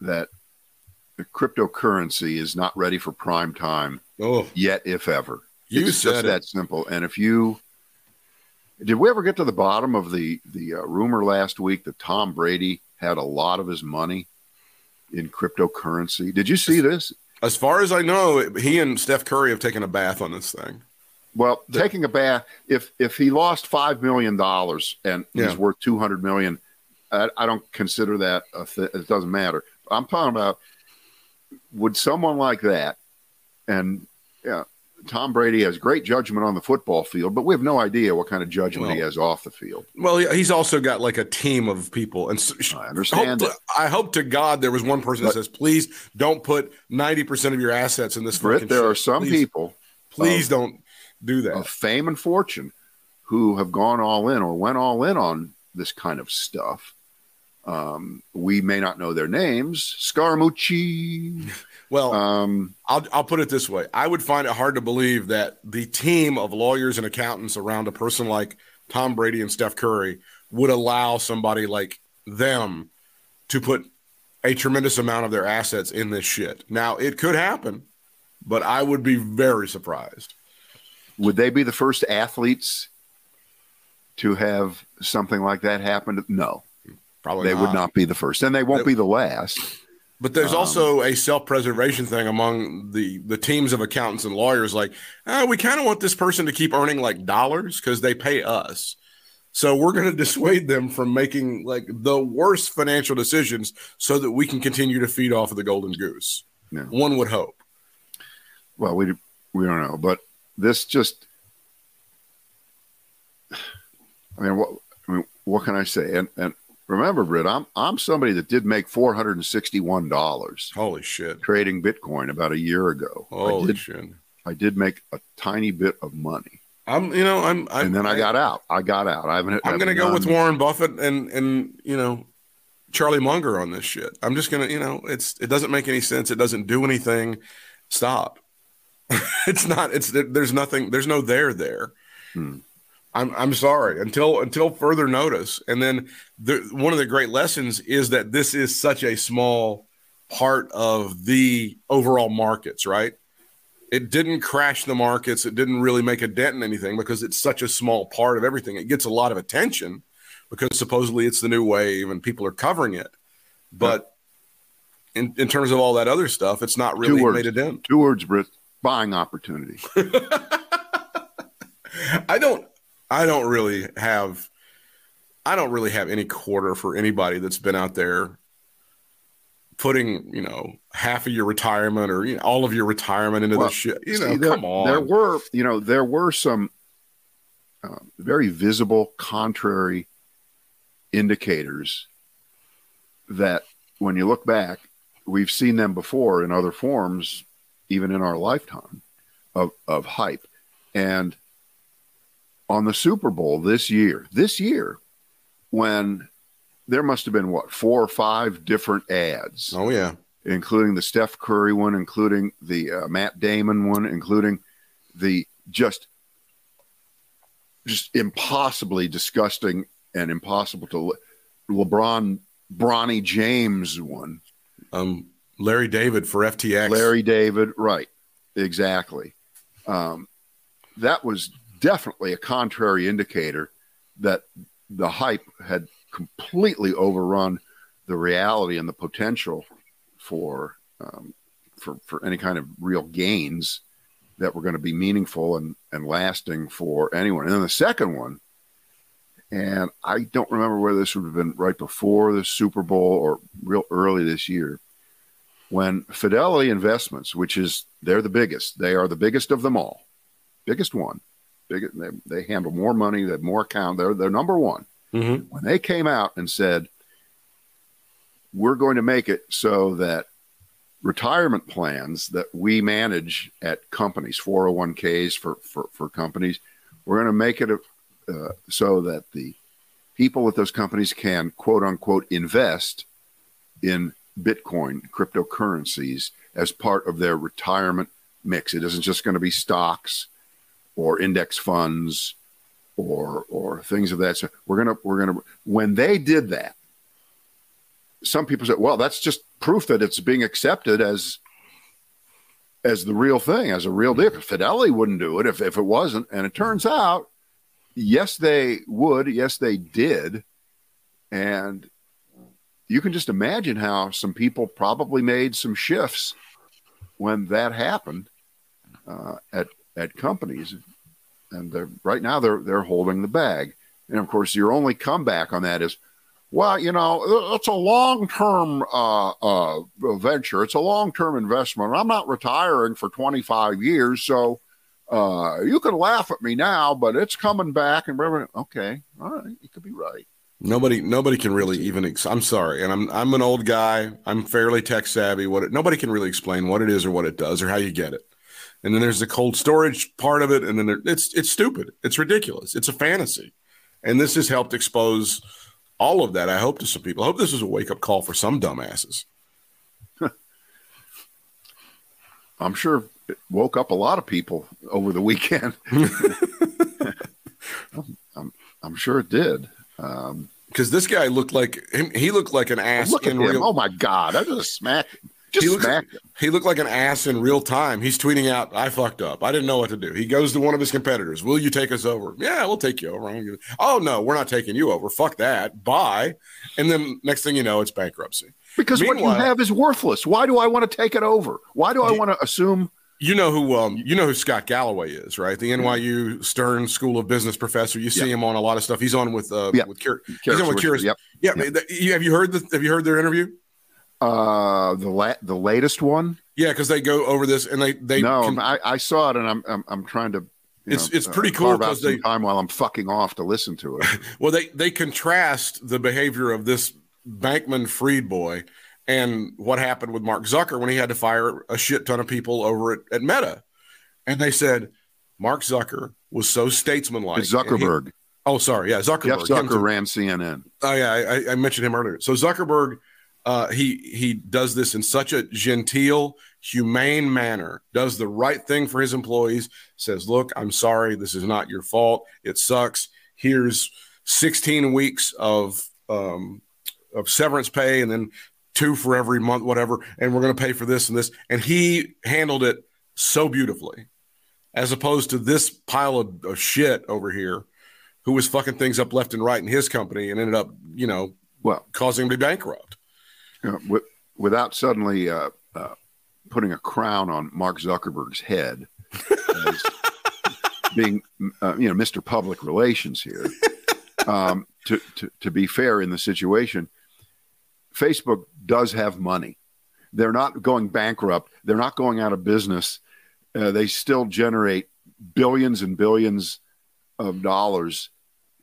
that the cryptocurrency is not ready for prime time oh, yet, if ever. You it's said just it. that simple. And if you did, we ever get to the bottom of the the uh, rumor last week that Tom Brady had a lot of his money in cryptocurrency? Did you see this? As far as I know, he and Steph Curry have taken a bath on this thing. Well, the, taking a bath. If if he lost five million dollars and yeah. he's worth two hundred million, I, I, don't consider that a th- it doesn't matter. I'm talking about would someone like that, and yeah, Tom Brady has great judgment on the football field, but we have no idea what kind of judgment well, he has off the field. Well, he's also got like a team of people, and so, I understand. Hope to, I hope to God there was one person but, that says, "Please don't put ninety percent of your assets in this." Brit, there shit. are some please, people. Please don't do that. Of fame and fortune who have gone all in or went all in on this kind of stuff. Um, we may not know their names. Scaramucci. [LAUGHS] Well, um, I'll, I'll put it this way. I would find it hard to believe that the team of lawyers and accountants around a person like Tom Brady and Steph Curry would allow somebody like them to put a tremendous amount of their assets in this shit. Now, it could happen, but I would be very surprised. Would they be the first athletes to have something like that happen? No, probably they not. would not be the first, and they won't they, be the last. But there's um, also a self-preservation thing among the the teams of accountants and lawyers. Like, oh, we kind of want this person to keep earning like dollars because they pay us. So we're going [LAUGHS] to dissuade them from making like the worst financial decisions so that we can continue to feed off of the golden goose. Yeah. One would hope. Well, we we don't know, but this just [SIGHS] I mean what I mean what can I say? And and remember, Britt, I'm I'm somebody that did make four hundred and sixty one dollars Holy shit. trading Bitcoin about a year ago. I Holy did shit. I did make a tiny bit of money. I'm, you know, I'm, I'm and then I, got out. I got out. I haven't I'm going to go with Warren Buffett and, and, you know, Charlie Munger on this shit. I'm just going to, you know, it's, it doesn't make any sense. It doesn't do anything. Stop. [LAUGHS] it's not, it's, there's nothing, there's no there there. Hmm. I'm, I'm sorry until, until further notice. And then the, one of the great lessons is that this is such a small part of the overall markets, right? It didn't crash the markets. It didn't really make a dent in anything because it's such a small part of everything. It gets a lot of attention because supposedly it's the new wave and people are covering it. But in, in terms of all that other stuff, it's not really words. made a dent. Two words, Britt. Buying opportunity. [LAUGHS] I don't I don't really have I don't really have any quarter for anybody that's been out there putting, you know, half of your retirement or you know, all of your retirement into Well, this shit. You See, know, there, come on. There were, you know, there were some uh, very visible contrary indicators that, when you look back, we've seen them before in other forms, even in our lifetime of of hype. And on the Super Bowl this year, this year, when there must have been what four or five different ads oh yeah. including the Steph Curry one, including the uh, Matt Damon one, including the just just impossibly disgusting and impossible to Le- LeBron Bronny James one. Um Larry David for FTX. Larry David, right. Exactly. Um, that was definitely a contrary indicator that the hype had completely overrun the reality and the potential for um, for for any kind of real gains that were going to be meaningful and and lasting for anyone. And then the second one, and I don't remember whether this would have been right before the Super Bowl or real early this year, when Fidelity Investments, which is they're the biggest, they are the biggest of them all, biggest one, big, they, they handle more money, they have more account, they're they're number one Mhm. when they came out and said, we're going to make it so that retirement plans that we manage at companies, 401ks for, for, for companies, we're going to make it uh, so that the people at those companies can quote unquote invest in Bitcoin, cryptocurrencies as part of their retirement mix. It isn't just going to be stocks or index funds or or things of that. So we're gonna we're gonna when they did that, some people said, "Well, that's just proof that it's being accepted as as the real thing, as a real deal." Fidelity wouldn't do it if if it wasn't, and it turns out, yes, they would. Yes, they did, and you can just imagine how some people probably made some shifts when that happened uh, at at companies and right now they're they're holding the bag. And of course, your only comeback on that is, well, you know, it's a long term uh, uh, venture. It's a long term investment. I'm not retiring for 25 years, so uh, you can laugh at me now, but it's coming back. And. Okay, all right, you could be right. Nobody, nobody can really even. Ex- I'm sorry, and I'm I'm an old guy. I'm fairly tech savvy. What it, nobody can really explain what it is or what it does or how you get it. And then there's the cold storage part of it, and then there, it's it's stupid. It's ridiculous. It's a fantasy, and this has helped expose all of that. I hope to some people. I hope this is a wake up call for some dumbasses. [LAUGHS] I'm sure it woke up a lot of people over the weekend. [LAUGHS] [LAUGHS] I'm, I'm sure it did. Um, Because this guy looked like him. He looked like an ass look at in him. real. Oh my God! I just smacked. Just he looks smacked. him. he looked like an ass in real time. He's tweeting out, "I fucked up. I didn't know what to do." He goes to one of his competitors. Will you take us over? Yeah, we'll take you over. Gonna- Oh no, we're not taking you over. Fuck that. Bye. And then next thing you know, it's bankruptcy. Because what you have is worthless. Why do I want to take it over? Why do I want to assume? You know who um you know who Scott Galloway is, right? The NYU Stern School of Business professor. You see Yeah. him on a lot of stuff. He's on with uh Yeah. with Cur- he's on with Curious. Yep. Yeah, Yep. have you heard the have you heard their interview? Uh, the la- the latest one. Yeah, because they go over this and they they no, can- I, I saw it, and I'm I'm, I'm trying to. It's- know, it's pretty uh, cool carve out 'cause they- time while I'm fucking off to listen to it. [LAUGHS] Well, they they contrast the behavior of this Bankman Fried boy and what happened with Mark Zucker when he had to fire a shit ton of people over at, at Meta. And they said Mark Zucker was so statesmanlike. Zuckerberg. oh, sorry, yeah, Zuckerberg. Jeff Zucker ran CNN. Oh yeah, I, I mentioned him earlier. So Zuckerberg, uh, he he does this in such a genteel, humane manner. Does the right thing for his employees. Says, "Look, I'm sorry. This is not your fault. It sucks. Here's 16 weeks of um, of severance pay, and then two for every month, whatever. And we're going to pay for this and this." And he handled it so beautifully, as opposed to this pile of, of shit over here, who was fucking things up left and right in his company and ended up, you know, Well, causing him to be bankrupt. Know, wi- without suddenly uh, uh, putting a crown on Mark Zuckerberg's head as being, uh, you know, Mr. Public Relations here. Um, to, to, to be fair in the situation, Facebook does have money. They're not going bankrupt. They're not going out of business. Uh, they still generate billions and billions of dollars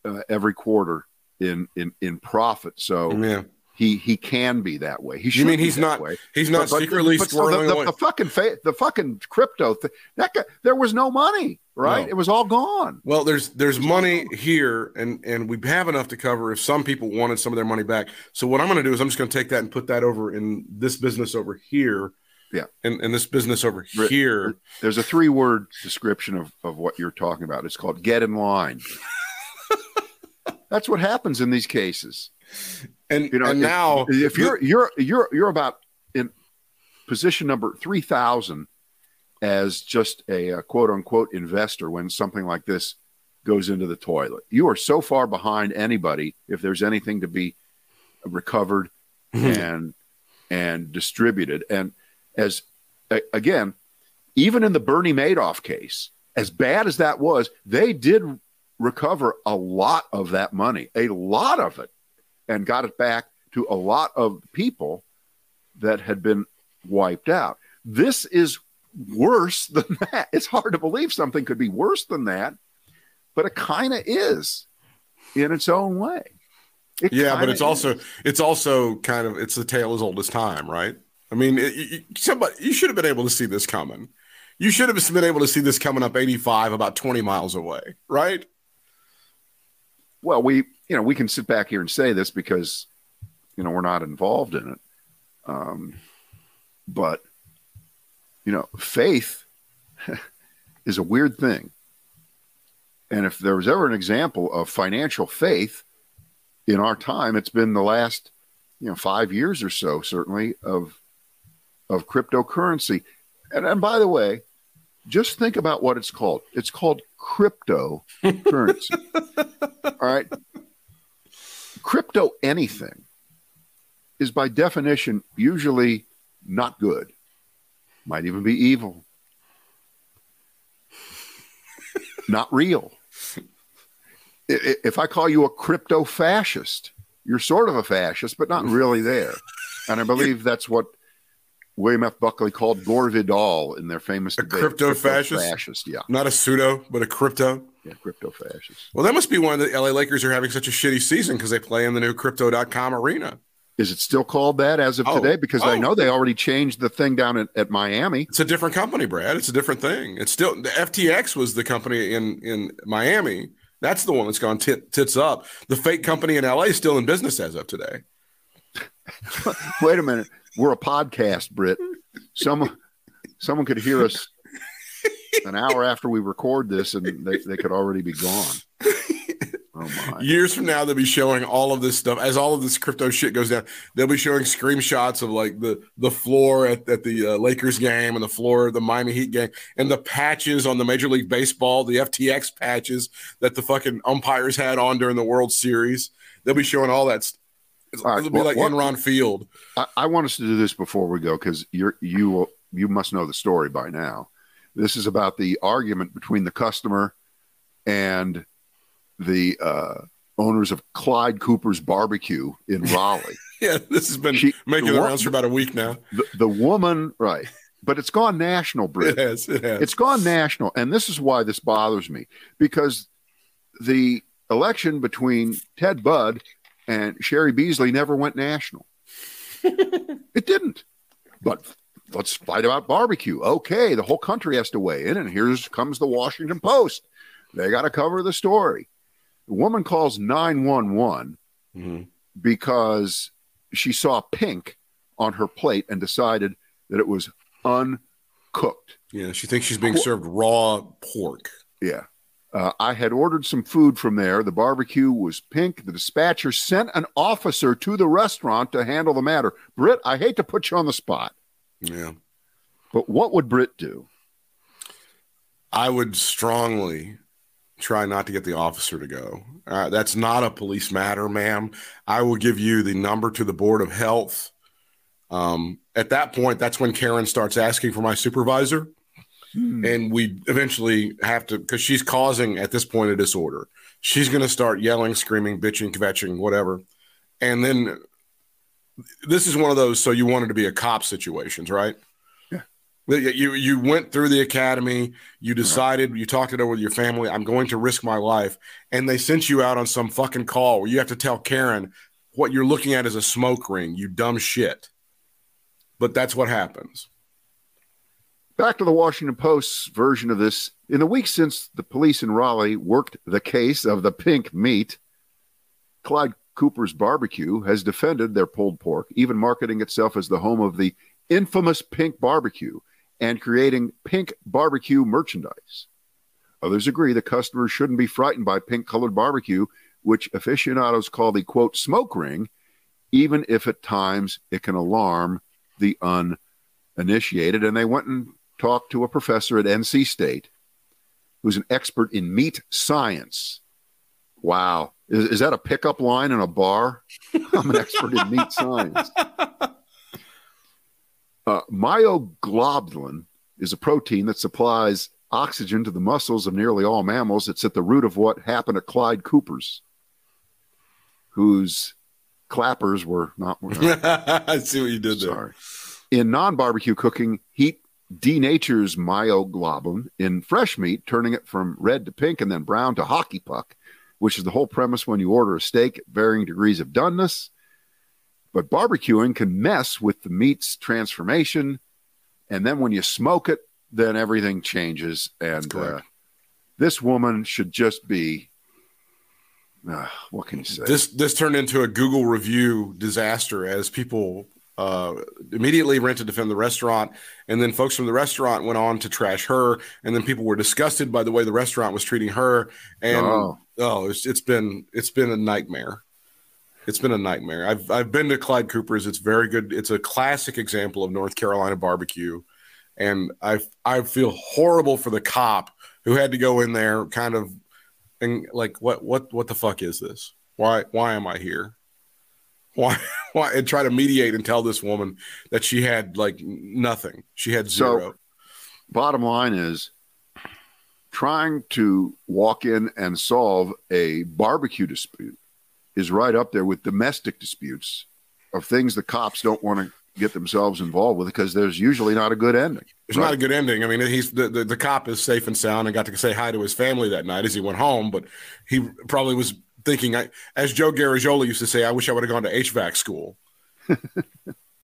uh, every quarter in, in, in profit. So, Yeah, he he can be that way. He You mean be he's that not- way. he's not But- but- secretly but squirreling the, the, the fucking fa- the fucking crypto thing. That guy, there was no money, right? No. It was all gone. Well, there's there's money here, and and we have enough to cover if some people wanted some of their money back. So what I'm going to do is I'm just going to take that and put that over in this business over here. Yeah. and, and this business over here. There's a three word description of of what you're talking about. It's called get in line. [LAUGHS] That's what happens in these cases. And You know, and if- now if you're you're you're you're about in position number three thousand as just a, uh quote unquote investor when something like this goes into the toilet, you are so far behind anybody if there's anything to be recovered and and distributed. And as a- again, even in the Bernie Madoff case, as bad as that was, they did recover a lot of that money, a lot of it and got it back to a lot of people that had been wiped out. This is worse than [LAUGHS] that. It's hard to believe something could be worse than that, but it kind of is in its own way. It yeah, but it's also it's also kind of it's the tale as old as time, right? I mean, it, you, somebody you should have been able to see this coming. You should have been able to see this coming up 85, about 20 miles away, right? well, we you know we can sit back here and say this because you know we're not involved in it, um, but you know faith [LAUGHS] is a weird thing, and if there was ever an example of financial faith in our time, it's been the last you know five years or so, certainly of of cryptocurrency, and and by the way. Just think about what it's called. It's called cryptocurrency. [LAUGHS] All right. Crypto anything is by definition usually not good, might even be evil, not real. If I call you a crypto fascist, you're sort of a fascist, but not really there. And I believe that's what William F. Buckley called Gore Vidal in their famous A debate. crypto-fascist? Fascist, yeah. Not a pseudo, but a crypto. Yeah, crypto fascists. Well, that must be one why the LA Lakers are having such a shitty season because they play in the new crypto.com arena. Is it still called that as of Oh, today? Because oh. I know they already changed the thing down at, at Miami. It's a different company, Brad. It's a different thing. It's still the FTX was the company in in Miami. That's the one that's gone tit, tits up. The fake company in LA is still in business as of today. [LAUGHS] Wait a minute. We're a podcast, Brit. Someone someone could hear us an hour after we record this and they, they could already be gone. [LAUGHS] Oh my. Years from now, they'll be showing all of this stuff as all of this crypto shit goes down. They'll be showing screenshots of like the the floor at, at the uh, Lakers game and the floor of the Miami Heat game and the patches on the Major League Baseball, the FTX patches that the fucking umpires had on during the World Series. They'll be showing all that. st- It'll, right, be well, like what- Enron Field. I, I want us to do this before we go because you're you will you must know the story by now. This is about the argument between the customer and the uh, owners of Clyde Cooper's Barbecue in [LAUGHS] Raleigh. Yeah, this has been She- making the the rounds for about a week now. The, the woman, right? But it's gone national, Brit. It has. It has. It's gone national, and this is why this bothers me because the election between Ted Budd and Cheri Beasley never went national. [LAUGHS] it didn't. But let's fight about barbecue. Okay, the whole country has to weigh in, and here's comes the Washington Post. They got to cover the story. The woman calls 911 Mhm. because she saw pink on her plate and decided that it was uncooked. Yeah, she thinks she's being served raw pork. Yeah. Uh, I had ordered some food from there. The barbecue was pink. The dispatcher sent an officer to the restaurant to handle the matter. Britt, I hate to put you on the spot, Yeah. but what would Britt do? I would strongly try not to get the officer to go. Uh, that's not a police matter, ma'am. I will give you the number to the Board of Health. Um, at that point, that's when Karen starts asking for my supervisor. And we eventually have to, because she's causing at this point a disorder. She's going to start yelling, screaming, bitching, kvetching, whatever. And then this is one of those, so you wanted to be a cop situations, right? That You you went through the academy. You decided. You talked it over with your family. I'm going to risk my life, and they sent you out on some fucking call where you have to tell Karen what you're looking at is a smoke ring. You dumb shit. But that's what happens. Back to the Washington Post's version of this. In the weeks since the police in Raleigh worked the case of the pink meat, Clyde Cooper's Barbecue has defended their pulled pork, even marketing itself as the home of the infamous pink barbecue and creating pink barbecue merchandise. Others agree that customers shouldn't be frightened by pink colored barbecue, which aficionados call the quote smoke ring, even if at times it can alarm the uninitiated. And they went and talked to a professor at NC State who's an expert in meat science. Wow. Is, is that a pickup line in a bar? [LAUGHS] I'm an expert in meat science. Uh, myoglobulin is a protein that supplies oxygen to the muscles of nearly all mammals. It's at the root of what happened to Clyde Cooper's, whose clappers were not. Were not [LAUGHS] I see what you did there. In non barbecue cooking, heat denatures myoglobin in fresh meat, turning it from red to pink and then brown to hockey puck, which is the whole premise when you order a steak at varying degrees of doneness. But barbecuing can mess with the meat's transformation. And then when you smoke it, then everything changes. And uh, this woman should just be. Uh, what can you say? This this turned into a Google review disaster as people uh, immediately went to defend the restaurant, and then folks from the restaurant went on to trash her, and then people were disgusted by the way the restaurant was treating her, and Oh. oh, it's, it's been it's been a nightmare. It's been a nightmare. I've I've been to Clyde Cooper's. It's very good. It's a classic example of North Carolina barbecue, and I I feel horrible for the cop who had to go in there, kind of, and like what what what the fuck is this? Why why am I here? Why and try to mediate and tell this woman that she had like nothing. She had So- zero. bottom line is trying to walk in and solve a barbecue dispute is right up there with domestic disputes of things the cops don't want to get themselves involved with because there's usually not a good ending. It's not a good ending. I mean, he's the, the, the cop is safe and sound and got to say hi to his family that night as he went home, but he probably was thinking, I, as Joe Garagiola used to say, I wish I would have gone to HVAC school. [LAUGHS]